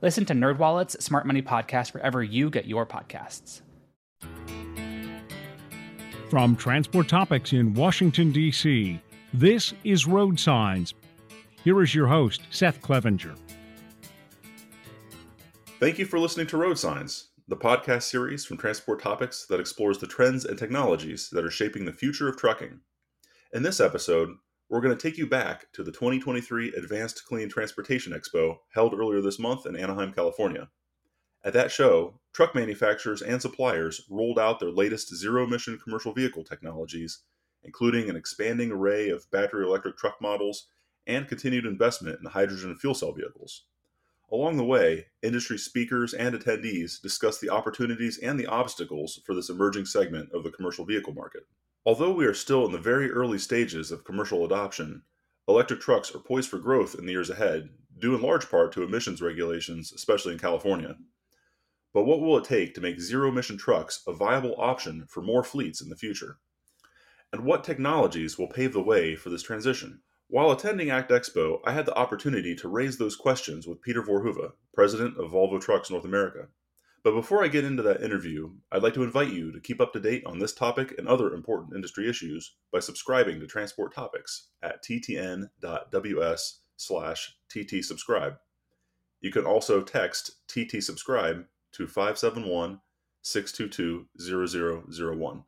Listen to NerdWallet's Smart Money Podcast wherever you get your podcasts. From Transport Topics in Washington, D.C., this is Road Signs. Here is your host, Seth Clevenger. Thank you for listening to Road Signs, the podcast series from Transport Topics that explores the trends and technologies that are shaping the future of trucking. In this episode, we're going to take you back to the 2023 Advanced Clean Transportation Expo held earlier this month in Anaheim, California. At that show, truck manufacturers and suppliers rolled out their latest zero emission commercial vehicle technologies, including an expanding array of battery electric truck models and continued investment in hydrogen fuel cell vehicles. Along the way, industry speakers and attendees discussed the opportunities and the obstacles for this emerging segment of the commercial vehicle market. Although we are still in the very early stages of commercial adoption, electric trucks are poised for growth in the years ahead, due in large part to emissions regulations, especially in California. But what will it take to make zero emission trucks a viable option for more fleets in the future? And what technologies will pave the way for this transition? While attending ACT Expo, I had the opportunity to raise those questions with Peter Voorhoeve, president of Volvo Trucks North America. But before I get into that interview, I'd like to invite you to keep up to date on this topic and other important industry issues by subscribing to Transport Topics at ttn.ws slash ttsubscribe. You can also text TT to 571 622 0001.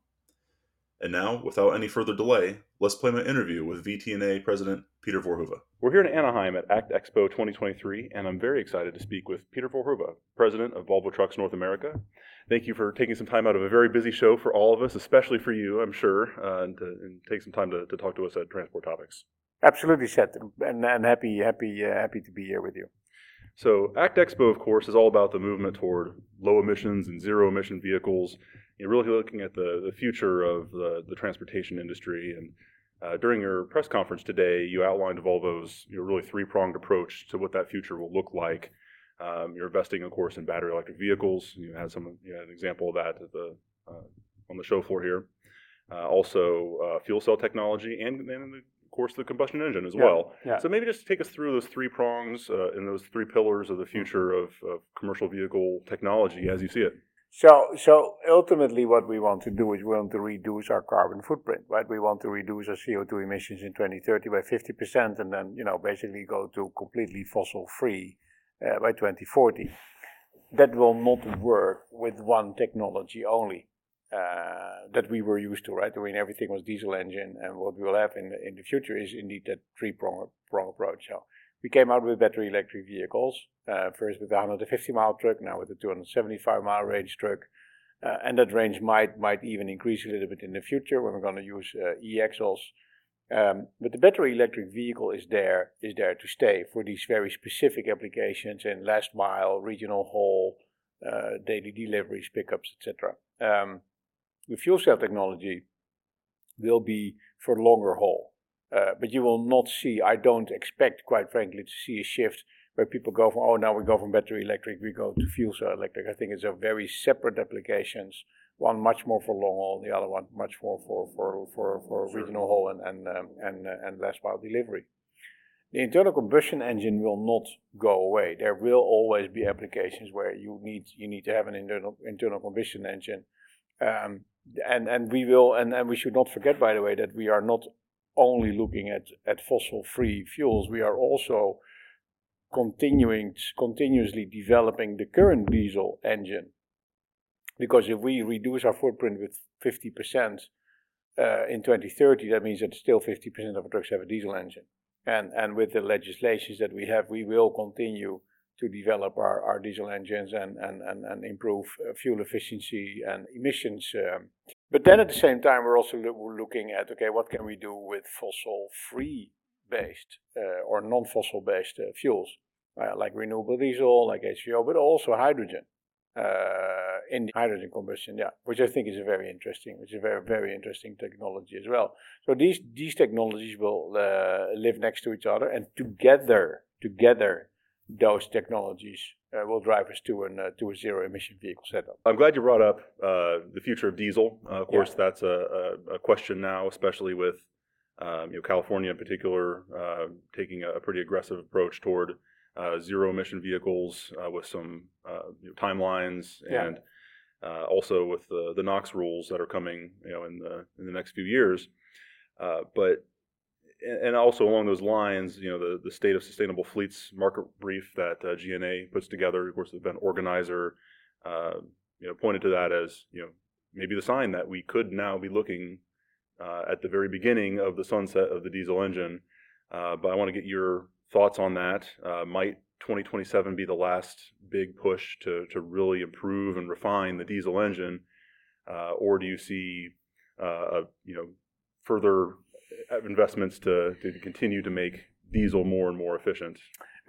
And now, without any further delay, let's play my interview with VTNA President Peter Voorhoeve. We're here in Anaheim at ACT Expo 2023, and I'm very excited to speak with Peter Voorhoeve, President of Volvo Trucks North America. Thank you for taking some time out of a very busy show for all of us, especially for you, I'm sure, uh, and, to, and, take some time to, to, talk to us at Transport Topics. Absolutely, Seth, and, and happy, happy, uh, happy to be here with you. So, ACT Expo, of course, is all about the movement toward low emissions and zero emission vehicles. You're really looking at the, the future of the, the transportation industry. And uh, during your press conference today, you outlined Volvo's you know, really three pronged approach to what that future will look like. Um, you're investing, of course, in battery electric vehicles. You had some, you had an example of that at the uh, on the show floor here. Uh, also, uh, fuel cell technology, and of course the combustion engine as yeah, well. Yeah. So maybe just take us through those three prongs uh, and those three pillars of the future of, of commercial vehicle technology as you see it. So, so ultimately, what we want to do is we want to reduce our carbon footprint, right? We want to reduce our CO2 emissions in 2030 by 50%, and then you know basically go to completely fossil-free uh, by 2040. That will not work with one technology only uh, that we were used to, right? I mean, everything was diesel engine, and what we will have in the, in the future is indeed that three-prong approach. So we came out with battery electric vehicles, uh, first with the 150 mile truck, now with the 275 mile range truck. Uh, and that range might might even increase a little bit in the future when we're going to use uh, e-axles. Um, but the battery electric vehicle is there is there to stay for these very specific applications in last mile, regional haul, uh, daily deliveries, pickups, etc. Um, the fuel cell technology will be for longer haul. Uh, but you will not see, I don't expect, quite frankly, to see a shift where people go from, oh, now we go from battery electric, we go to fuel cell electric. I think it's a very separate applications. One much more for long haul, the other one much more for, for, for, for regional haul and, and, um, and, uh, and last mile delivery. The internal combustion engine will not go away. There will always be applications where you need you need to have an internal internal combustion engine, um, and and we will and, and we should not forget, by the way, that we are not only looking at, at fossil free fuels, we are also continuing continuously developing the current diesel engine. Because if we reduce our footprint with 50% uh, in 2030, that means that still 50% of our trucks have a diesel engine. And, and with the legislations that we have, we will continue to develop our, our diesel engines and, and, and, and improve uh, fuel efficiency and emissions. Um. But then at the same time, we're also lo- looking at okay, what can we do with fossil free based uh, or non fossil based uh, fuels? uh, like renewable diesel, like HVO, but also hydrogen uh, in hydrogen combustion, yeah, which I think is a very interesting, which is a very very interesting technology as well. So these these technologies will uh, live next to each other, and together together those technologies uh, will drive us to an uh, to a zero emission vehicle setup. I'm glad you brought up uh, the future of diesel. Uh, of course, yeah. that's a, a, a, question now, especially with um, you know California in particular uh, taking a, pretty aggressive approach toward uh, zero emission vehicles with some you know, timelines yeah. and also with the, the NOx rules that are coming you know in the in the next few years. but and also along those lines, you know, the, the state of sustainable fleets market brief that uh, GNA puts together, of course, the event organizer, uh, you know, pointed to that as, you know, maybe the sign that we could now be looking uh, at the very beginning of the sunset of the diesel engine. Uh, but I want to get your thoughts on that. Uh, might 2027 be the last big push to, to really improve and refine the diesel engine? Uh, or do you see, a, you know, further investments to, to continue to make diesel more and more efficient?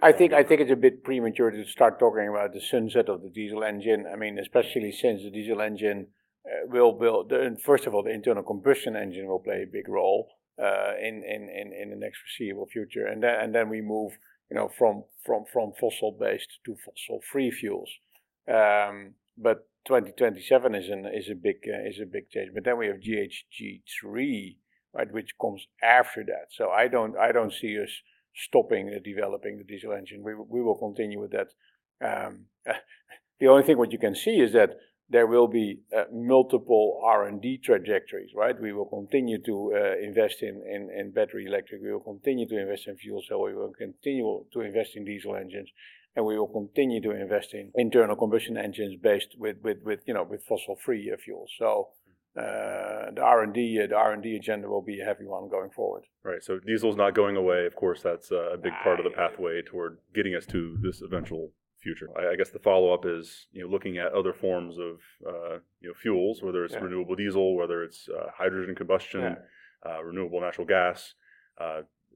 I think I think it's a bit premature to start talking about the sunset of the diesel engine. I mean, especially since the diesel engine uh, will build. The, first of all, the internal combustion engine will play a big role uh, in, in, in in the next foreseeable future, and then and then we move, you know, from from from fossil based to fossil free fuels. Um, but 2027 is an is a big uh, is a big change. But then we have GHG three right, which comes after that. So I don't I don't see us stopping uh, developing the diesel engine. We we will continue with that. Um, the only thing what you can see is that there will be uh, multiple R&D trajectories, right? We will continue to uh, invest in, in, in battery electric. We will continue to invest in fuel cell. We will continue to invest in diesel engines, and we will continue to invest in internal combustion engines based with, with, with you know with fossil free uh, fuels. So the R&D uh, the R&D agenda will be a heavy one going forward. Right. So diesel's not going away. Of course, that's a big part of the pathway toward getting us to this eventual future. I, I guess the follow up is you know looking at other forms of uh, you know fuels, whether it's yeah. renewable diesel, whether it's uh, hydrogen combustion, yeah. Uh, renewable natural gas.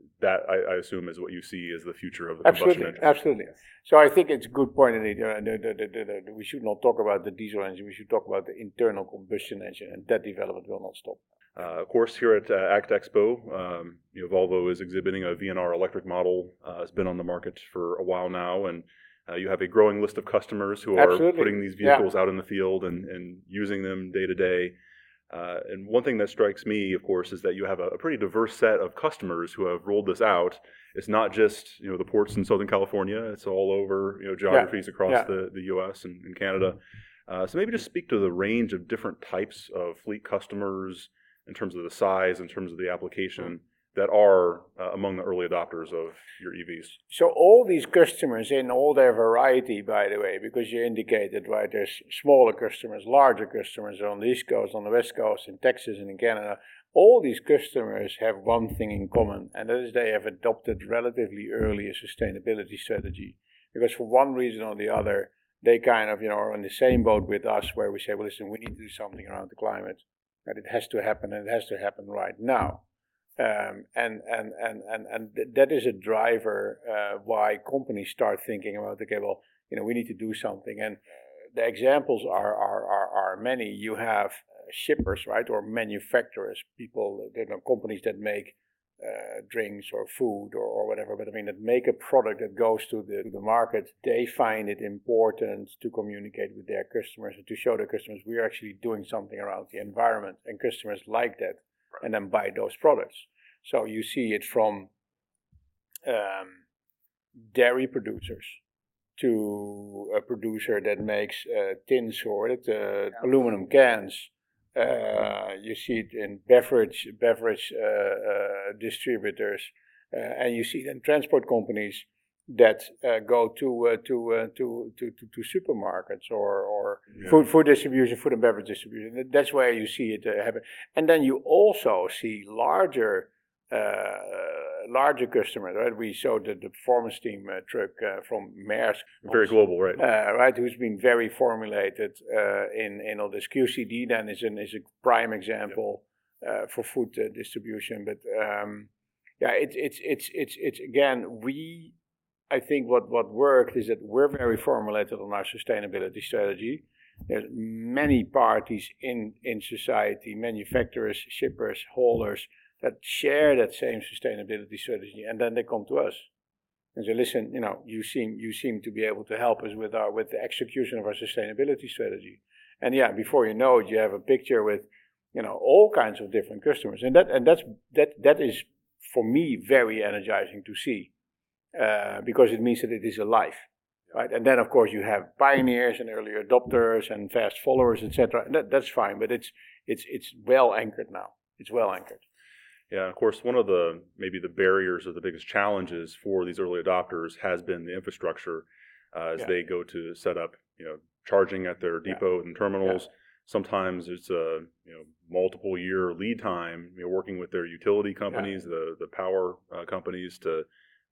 Uh, that I, I, assume is what you see as the future of the absolutely, combustion engine. Absolutely. So I think it's a good point. That we should not talk about the diesel engine. We should talk about the internal combustion engine, and that development will not stop. Uh, of course, here at uh, ACT Expo, um, you know, Volvo is exhibiting a VNR electric model. Uh, it's been on the market for a while now, and uh, you have a growing list of customers who are Absolutely. putting these vehicles yeah. out in the field and, and using them day to day. Uh, and one thing that strikes me, of course, is that you have a, a, pretty diverse set of customers who have rolled this out. It's not just you know the ports in Southern California; it's all over you know geographies yeah. across yeah. the, the U.S. and, and Canada. Uh, so maybe just speak to the range of different types of fleet customers in terms of the size, in terms of the application. That are uh, among the early adopters of your EVs? So all these customers in all their variety, by the way, because you indicated right, there's smaller customers, larger customers on the East Coast, on the West Coast, in Texas, and in Canada. All these customers have one thing in common, and that is they have adopted relatively early a sustainability strategy. Because for one reason or the other, they kind of you know are in the same boat with us, where we say, well, listen, we need to do something around the climate, and it has to happen, and it has to happen right now. Um, and, and, and, and, and that is a driver uh, why companies start thinking about, okay, well, you know, we need to do something. And the examples are, are, are, are many. You have uh, shippers, right, or manufacturers, people, you know, companies that make uh, drinks or food or, or whatever, but I mean, that make a product that goes to the, to the market, they find it important to communicate with their customers and to show their customers we're actually doing something around the environment, and customers like that and then buy those products. So you see it from um, dairy producers to a producer that makes uh, tin sorted uh, aluminum cans. Uh, you see it in beverage beverage uh, uh, distributors, uh, and you see it in transport companies that uh, go to, uh, to, uh, to, to, to, to supermarkets or, or yeah. food, food distribution, food and beverage distribution. That's where you see it uh, happen. And then you also see larger uh, larger customers, right? We showed the, the performance team uh, truck from Maersk. Very global, right? right, who's been very formulated in, in all this. QCD then is, an, is a prime example yep. for food distribution. But um, yeah, it's, it's, it's, it's, it's again, we I think what, what worked is that we're very formulated on our sustainability strategy. There's many parties in, in society, manufacturers, shippers, haulers, that share that same sustainability strategy, and then they come to us and say, "Listen, you know, you seem you seem to be able to help us with our with the execution of our sustainability strategy." And yeah, before you know it, you have a picture with, you know, all kinds of different customers, and that and that's that that is for me very energizing to see uh, because it means that it is alive. Right? And then, of course, you have pioneers and early adopters and fast followers, etc. That, that's fine, but it's it's it's well anchored now. It's well anchored. Yeah, of course, one of the maybe the barriers or the biggest challenges for these early adopters has been the infrastructure uh, as yeah. they go to set up, you know, charging at their depot yeah. and terminals. Yeah. Sometimes it's a you know multiple year lead time. You know, working with their utility companies, the the power uh, companies to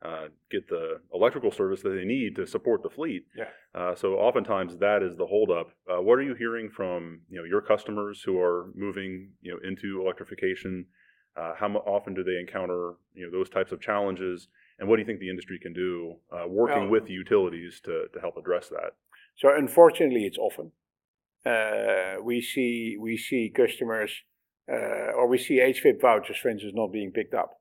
uh, get the electrical service that they need to support the fleet. Yeah. Uh, so oftentimes that is the holdup. Uh, what are you hearing from you know your customers who are moving you know into electrification? Uh, how often do they encounter you know those types of challenges? And what do you think the industry can do uh, working well, with the utilities to, to help address that? So unfortunately, it's often uh, we see we see customers or we see HVIP vouchers, for instance, not being picked up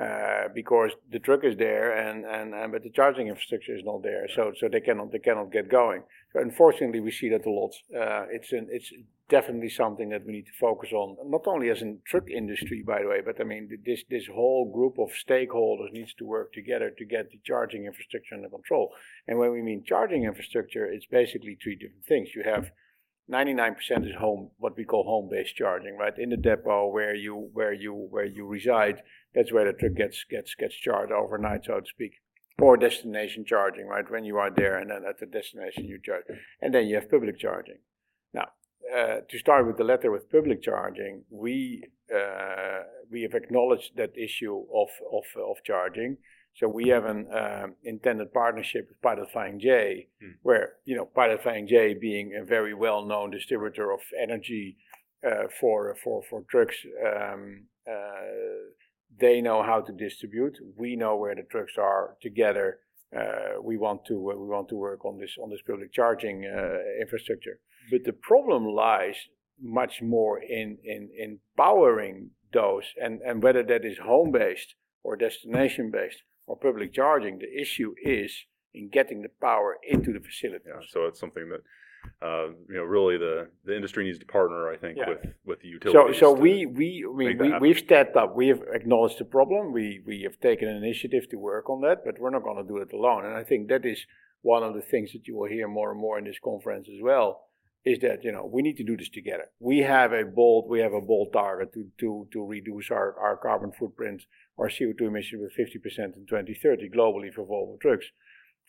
uh, because the truck is there and, and, and but the charging infrastructure is not there, so so they cannot they cannot get going. So unfortunately, we see that a lot. Uh, it's an, it's definitely something that we need to focus on, not only as a truck industry, by the way, but I mean this this whole group of stakeholders needs to work together to get the charging infrastructure under control. And when we mean charging infrastructure, it's basically three different things. You have 99% is home, what we call home-based charging, right? In the depot where you where you where you reside, that's where the truck gets gets gets charged overnight, so to speak. Or destination charging, right? When you are there and then at the destination you charge, and then you have public charging. Now, uh, to start with the letter with public charging, we uh, we have acknowledged that issue of of of charging so we have an um, intended partnership with Pilot Flying J, mm. where you know Pilot Flying J being a very well-known distributor of energy uh, for for for trucks, um, uh, they know how to distribute. We know where the trucks are. Together, uh, we want to we want to work on this on this public charging uh, infrastructure. But the problem lies much more in in in powering those, and and whether that is home based or destination based or public charging. The issue is in getting the power into the facilities. Yeah, so it's something that uh, you know really the, the industry needs to partner. I think yeah. with with the utilities. So so we we I mean, we we've stepped up. We have acknowledged the problem. We we have taken an initiative to work on that, but we're not going to do it alone. And I think that is one of the things that you will hear more and more in this conference as well is that you know we need to do this together. We have a bold we have a bold target to to to reduce our, our carbon footprint, our CO2 emissions with 50% in 2030 globally for Volvo trucks.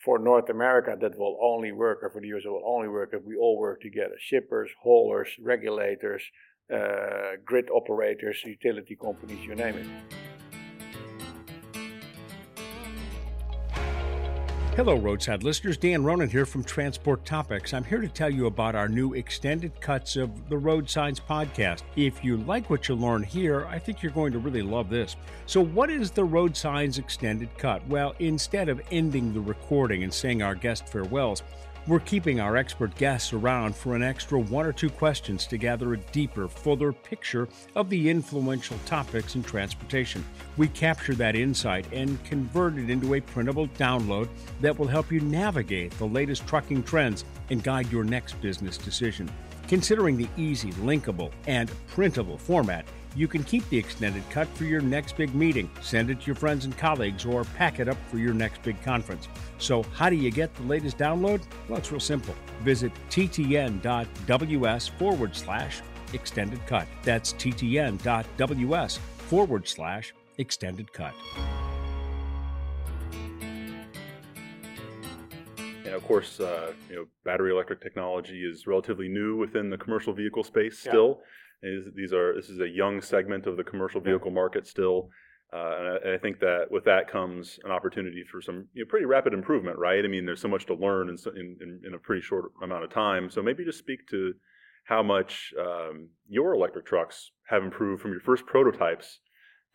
For North America, that will only work, or for the US, it will only work if we all work together: shippers, haulers, regulators, uh, grid operators, utility companies, you name it. Hello, roadside listeners. Dan Ronan here from Transport Topics. I'm here to tell you about our new extended cuts of the Road Signs podcast. If you like what you learn here, I think you're going to really love this. So, what is the Road Signs extended cut? Well, instead of ending the recording and saying our guest farewells, we're keeping our expert guests around for an extra one or two questions to gather a deeper, fuller picture of the influential topics in transportation. We capture that insight and convert it into a printable download that will help you navigate the latest trucking trends and guide your next business decision. Considering the easy, linkable, and printable format, you can keep the extended cut for your next big meeting, send it to your friends and colleagues, or pack it up for your next big conference. So, how do you get the latest download? Well, it's real simple. Visit ttn.ws forward slash extended cut. That's ttn.ws forward slash extended cut. And of course, uh, you know, battery electric technology is relatively new within the commercial vehicle space still. Yeah these are this is a young segment of the commercial vehicle market still, uh, and, I, and, I, think that with that comes an opportunity for some you know, pretty rapid improvement, right? I mean, there's so much to learn in, in, in a pretty short amount of time. So maybe just speak to how much um, your electric trucks have improved from your first prototypes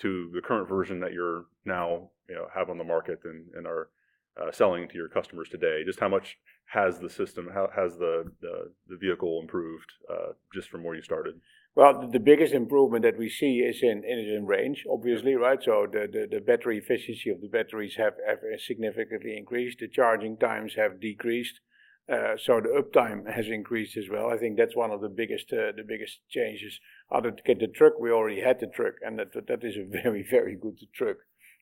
to the current version that you're now you know have on the market and, and are uh, selling to your customers today? Just how much has the system, how has the the, the vehicle improved uh, just from where you started? Well, the biggest improvement that we see is in is in range, obviously, right? So the, the, the battery efficiency of the batteries have, have significantly increased. The charging times have decreased. Uh, so the uptime has increased as well. I think that's one of the biggest uh, the biggest changes. Other get the truck, we already had the truck, and that that is a very very good truck.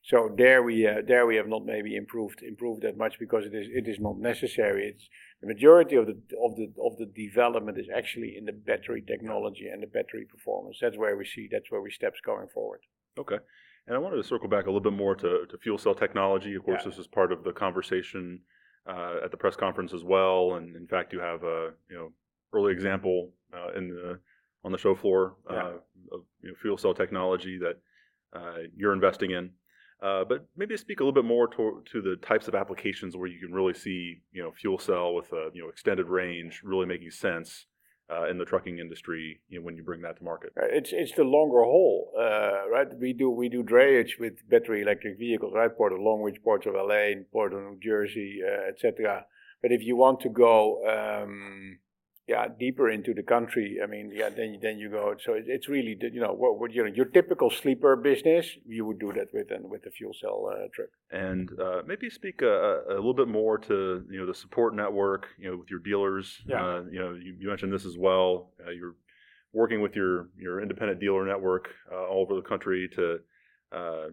So there we uh, there we have not maybe improved improved that much because it is it is not necessary. It's the majority of the of the of the development is actually in the battery technology and the battery performance. That's where we see that's where we steps going forward. Okay. And I wanted to circle back a little bit more to, to fuel cell technology. Of course, yeah. this is part of the conversation uh, at the press conference as well. And in fact, you have a you know early example uh, in the on the show floor uh, yeah. of you know, fuel cell technology that uh, you're investing in. Uh, but maybe speak a little bit more to, to the types of applications where you can really see, you know, fuel cell with a you know extended range really making sense uh, in the trucking industry you know, when you bring that to market. It's it's the longer haul, uh, right? We do we do drayage with battery electric vehicles, right? Port of Long Beach, Port of LA, Port of New Jersey, uh, etc. But if you want to go um, yeah deeper into the country i mean yeah then then you go so it's really you know what, what you know your typical sleeper business you would do that with and with the fuel cell uh, truck and uh, maybe speak a, a, little bit more to you know the support network you know with your dealers. Yeah. Uh, you know you, you, mentioned this as well. Uh, you're working with your your independent dealer network uh, all over the country to uh,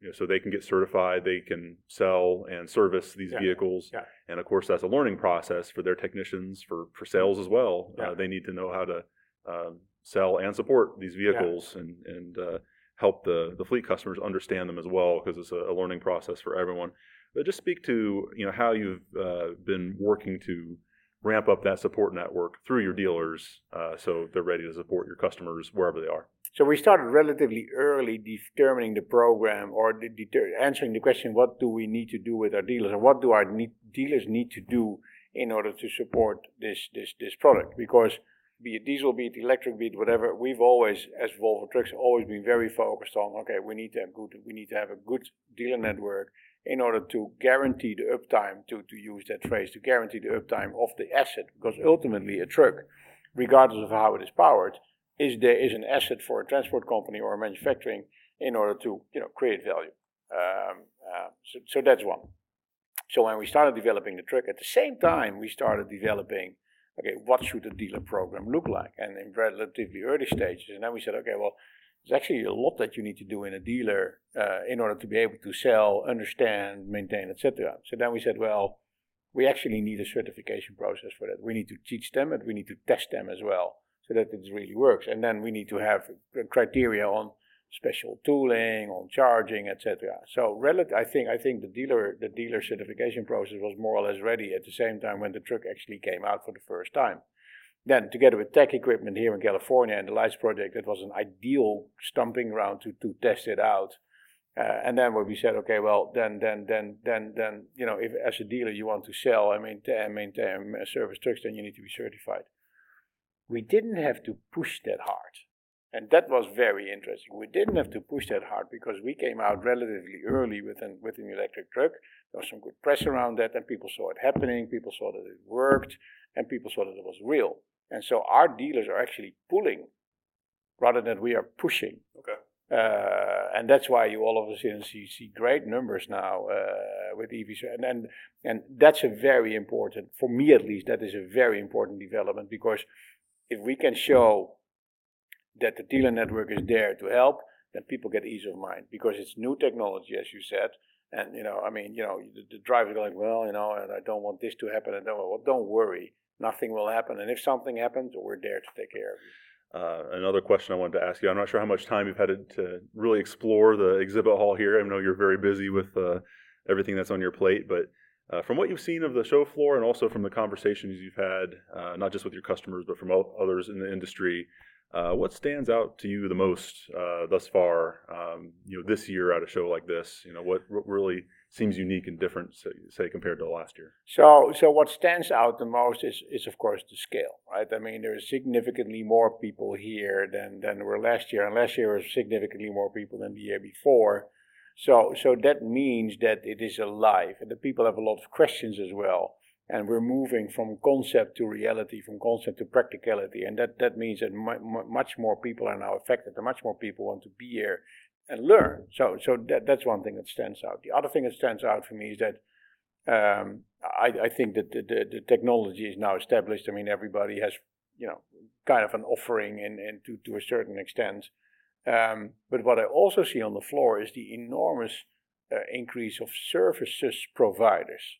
you know, so they can get certified, they can sell and service these yeah. vehicles, yeah. and of course that's a learning process for their technicians for for sales as well. Yeah. Uh, they need to know how to uh, sell and support these vehicles and and uh, help the the fleet customers understand them as well because it's a, a, learning process for everyone. But just speak to you know how you've uh, been working to ramp up that support network through your dealers uh, so they're ready to support your customers wherever they are. So we started relatively early determining the program or deter- answering the question what do we need to do with our dealers and what do our dealers need to do in order to support this, this, this product because be it diesel, be it electric, be it whatever, we've always, as Volvo Trucks, always been very focused on. Okay, we need to have good, we need to have a good dealer network in order to guarantee the uptime, to, to use that phrase, to guarantee the uptime of the asset. Because ultimately, a truck, regardless of how it is powered, is there is an asset for a transport company or a manufacturing in order to you know create value. Um, uh, so, so that's one. So when we started developing the truck, at the same time we started developing, okay, what should a dealer program look like, and in relatively early stages. And then we said, okay, well, there's actually a lot that you need to do in a dealer uh, in order to be able to sell, understand, maintain, etc. So then we said, well, we actually need a certification process for that. We need to teach them, and we need to test them as well, so that it really works. And then we need to have criteria on special tooling, on charging, etc. So, relative, I think I think the dealer the dealer certification process was more or less ready at the same time when the truck actually came out for the first time. Then, together with TEC Equipment here in California and the Lights Project, it was an ideal stumping ground to, to test it out. Uh, and then when we said, okay, well, then, then, then, then, then, you know, if as a dealer you want to sell and maintain, maintain service trucks, then you need to be certified. We didn't have to push that hard. And that was very interesting. We didn't have to push that hard because we came out relatively early with an, with an electric truck. There was some good press around that, and people saw it happening. People saw that it worked, and people saw that it was real. And so our dealers are actually pulling rather than we are pushing. Okay. Uh, and that's why you all of a sudden see, see great numbers now uh, with EVs. And, and, and that's a very important, for me at least, that is a very important development because if we can show that the dealer network is there to help, then people get ease of mind because it's new technology, as you said. And, you know, I mean, you know, the, the driver's going, well, you know, and I don't want this to happen. And don't, well, don't worry nothing will happen. And if something happens, we're there to take care of you. Uh, another question I wanted to ask you. I'm not sure how much time you've had to really explore the exhibit hall here. I know you're very busy with uh, everything that's on your plate, but uh, from what you've seen of the show floor and also from the conversations you've had, uh, not just with your customers, but from others in the industry, uh, what stands out to you the most uh, thus far? Um, you know, this year at a show like this, you know, what, what really seems unique and different, say, say, compared to last year? So, so what stands out the most is, is of course the scale, right? I mean, there's significantly more people here than than there were last year, and last year was significantly more people than the year before. So, so that means that it is alive, and the people have a lot of questions as well. And we're moving from concept to reality, from concept to practicality, and that, that means that mu- much more people are now affected, and much more people want to be here and learn. So, so that, that's one thing that stands out. The other thing that stands out for me is that um, I, I, think that the, the, the, technology is now established. I mean, everybody has, you know, kind of an offering and, and to, to a certain extent. Um, but what I also see on the floor is the enormous uh, increase of services providers.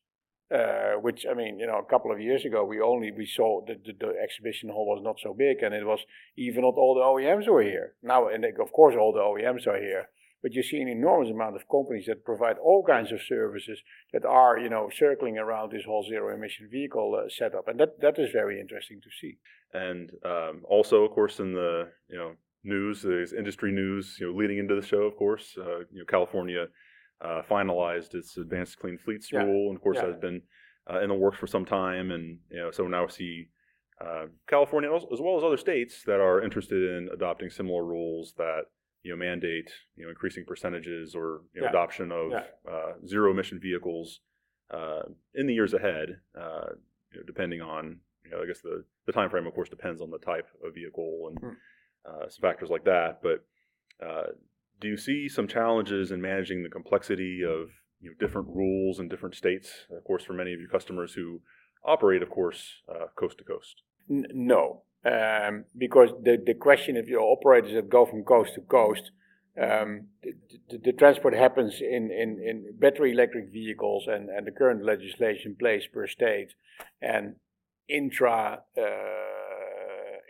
Uh, which I mean, you know, a couple of years ago, we only we saw that the, the, exhibition hall was not so big, and it was even not all the OEMs were here. Now, and of course, all the OEMs are here, but you see an enormous amount of companies that provide all kinds of services that are, you know, circling around this whole zero emission vehicle uh, setup, and that that is very interesting to see. And um, also, of course, in the you know news, there's industry news, you know, leading into the show, of course, uh, you know, California uh, finalized its advanced clean fleets yeah. rule, and of course yeah. that has been uh, in the works for some time, and you know so now we see uh, California as well as other states that are interested in adopting similar rules that you know mandate you know increasing percentages or you know, yeah. adoption of uh, zero emission vehicles uh, in the years ahead, uh, you know, depending on you know I guess the the time frame of course depends on the type of vehicle and mm. Some factors like that, but do you see some challenges in managing the complexity of you know, different rules in different states? Of course, for many of your customers who operate, of course, uh, coast to coast. N- no, um, because the the question if your operators that go from coast to coast, um, the, the, the, transport happens in, in, in battery electric vehicles, and, and the current legislation plays per state, and intra uh,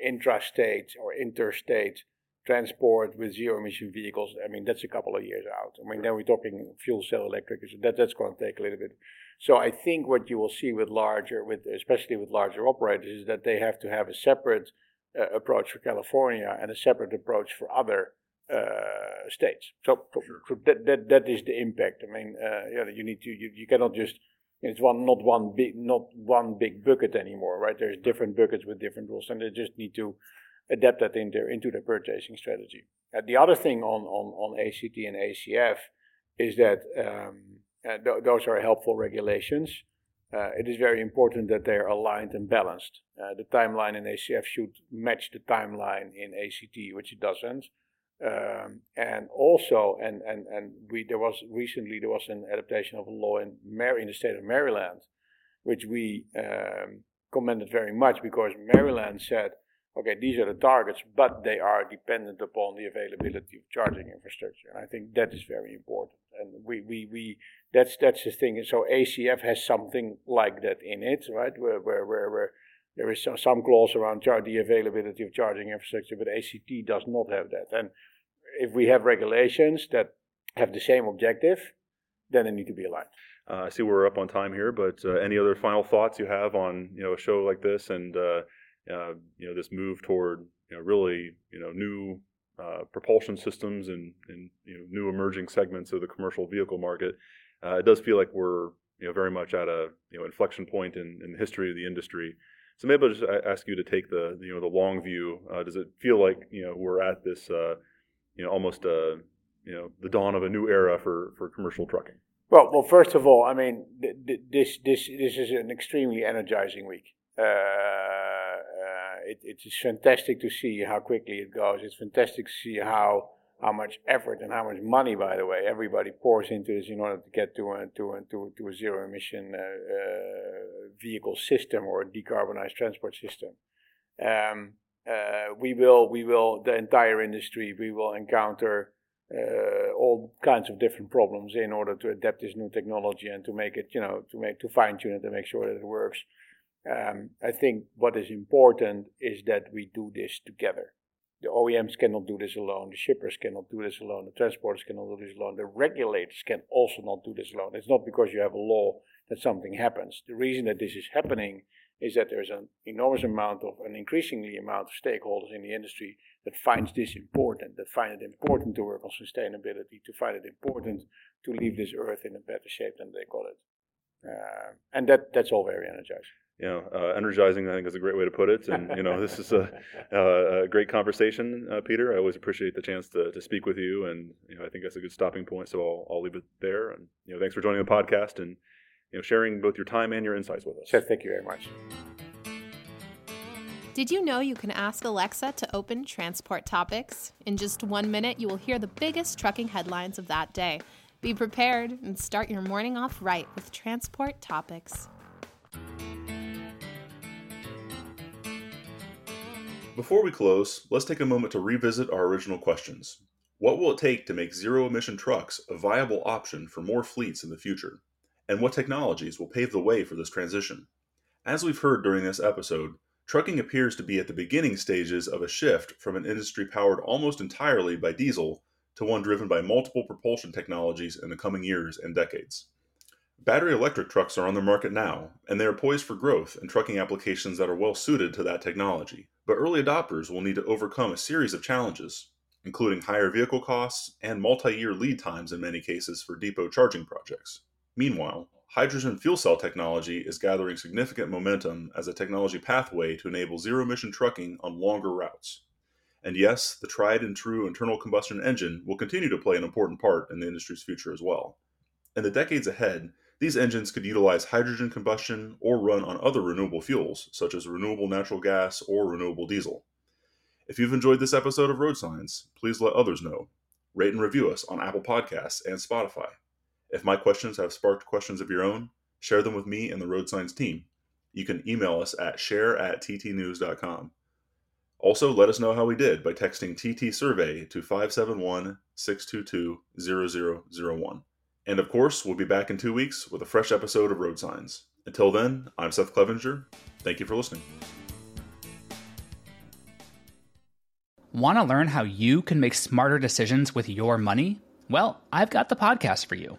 intrastate or interstate transport with zero emission vehicles, I mean, that's a couple of years out. I mean, then we're talking fuel cell electric, so that, that's going to take a little bit. So I think what you will see with larger, with especially with larger operators, is that they have to have a separate uh, approach for California and a separate approach for other uh, states. So, sure. so, that, that that is the impact. I mean, uh, you, know, you need to you, you cannot just it's one not one big not one big bucket anymore, right? There's different buckets with different rules, and they just need to adapt that into, into their purchasing strategy. Uh, the other thing on, on, on ACT and ACF is that um, uh, th- those are helpful regulations. Uh, it is very important that they are aligned and balanced. Uh, the timeline in ACF should match the timeline in ACT, which it doesn't. Um, and also, and, and, and we there was recently there was an adaptation of a law in Mar- in the state of Maryland, which we um, commended very much because Maryland said okay, these are the targets, but they are dependent upon the availability of charging infrastructure. And I think that is very important. And we, we, we that's that's the thing. And So ACF has something like that in it, right? Where where where, where there is some, clause around char- the availability of charging infrastructure, but ACT does not have that. And if we have regulations that have the same objective, then they need to be aligned. Uh, I see we're up on time here, but uh, any other final thoughts you have on you know a show like this and uh, uh, you know, this move toward you know, really you know new uh, propulsion systems and, and you know, new emerging segments of the commercial vehicle market, uh, it does feel like we're you know very much at a you know inflection point in, in the history of the industry. So maybe I'll just ask you to take the you know the long view. Does it feel like you know we're at this you know almost uh, you know the dawn of a new era for for commercial trucking? Well, well, first of all, I mean th- th- this this this is an extremely energizing week. Uh, it, it is fantastic to see how quickly it goes. It's fantastic to see how how much effort and how much money, by the way, everybody pours into this in order to get to a to a, to, to a zero emission uh, uh, vehicle system or a decarbonized transport system. Um, uh, we will we will the entire industry we will encounter uh, all kinds of different problems in order to adapt this new technology and to make it you know to make to fine tune it to make sure that it works. Um, I think what is important is that we do this together. The OEMs cannot do this alone. The shippers cannot do this alone. The transporters cannot do this alone. The regulators can also not do this alone. It's not because you have a law that something happens. The reason that this is happening is that there's an enormous amount of, an increasingly amount of stakeholders in the industry that finds this important, that find it important to work on sustainability, to find it important to leave this earth in a better shape than they got it. Uh, and that, that's all very energizing. you know, uh, energizing. I think is a great way to put it. And you know, this is a, a great conversation, uh, Peter. I always appreciate the chance to, to speak with you, and you know, I think that's a good stopping point. So I'll, I'll leave it there. And you know, thanks for joining the podcast and you know, sharing both your time and your insights with us. Sure, thank you very much. Did you know you can ask Alexa to open transport topics? In just one minute, you will hear the biggest trucking headlines of that day. Be prepared and start your morning off right with transport topics. Before we close, let's take a moment to revisit our original questions. What will it take to make zero emission trucks a viable option for more fleets in the future? And what technologies will pave the way for this transition? As we've heard during this episode, trucking appears to be at the beginning stages of a shift from an industry powered almost entirely by diesel to one driven by multiple propulsion technologies in the coming years and decades. Battery electric trucks are on the market now, and they are poised for growth in trucking applications that are well suited to that technology. But early adopters will need to overcome a series of challenges, including higher vehicle costs and multi year lead times in many cases for depot charging projects. Meanwhile, hydrogen fuel cell technology is gathering significant momentum as a technology pathway to enable zero emission trucking on longer routes. And yes, the tried and true internal combustion engine will continue to play an important part in the industry's future as well. In the decades ahead, these engines could utilize hydrogen combustion or run on other renewable fuels, such as renewable natural gas or renewable diesel. If you've enjoyed this episode of Road Signs, please let others know. Rate and review us on Apple Podcasts and Spotify. If my questions have sparked questions of your own, share them with me and the Road Signs team. You can email us at share at ttnews.com. Also, let us know how we did by texting TT Survey to 571 622 0001. And of course, we'll be back in two weeks with a fresh episode of Road Signs. Until then, I'm Seth Clevenger. Thank you for listening. Want to learn how you can make smarter decisions with your money? Well, I've got the podcast for you.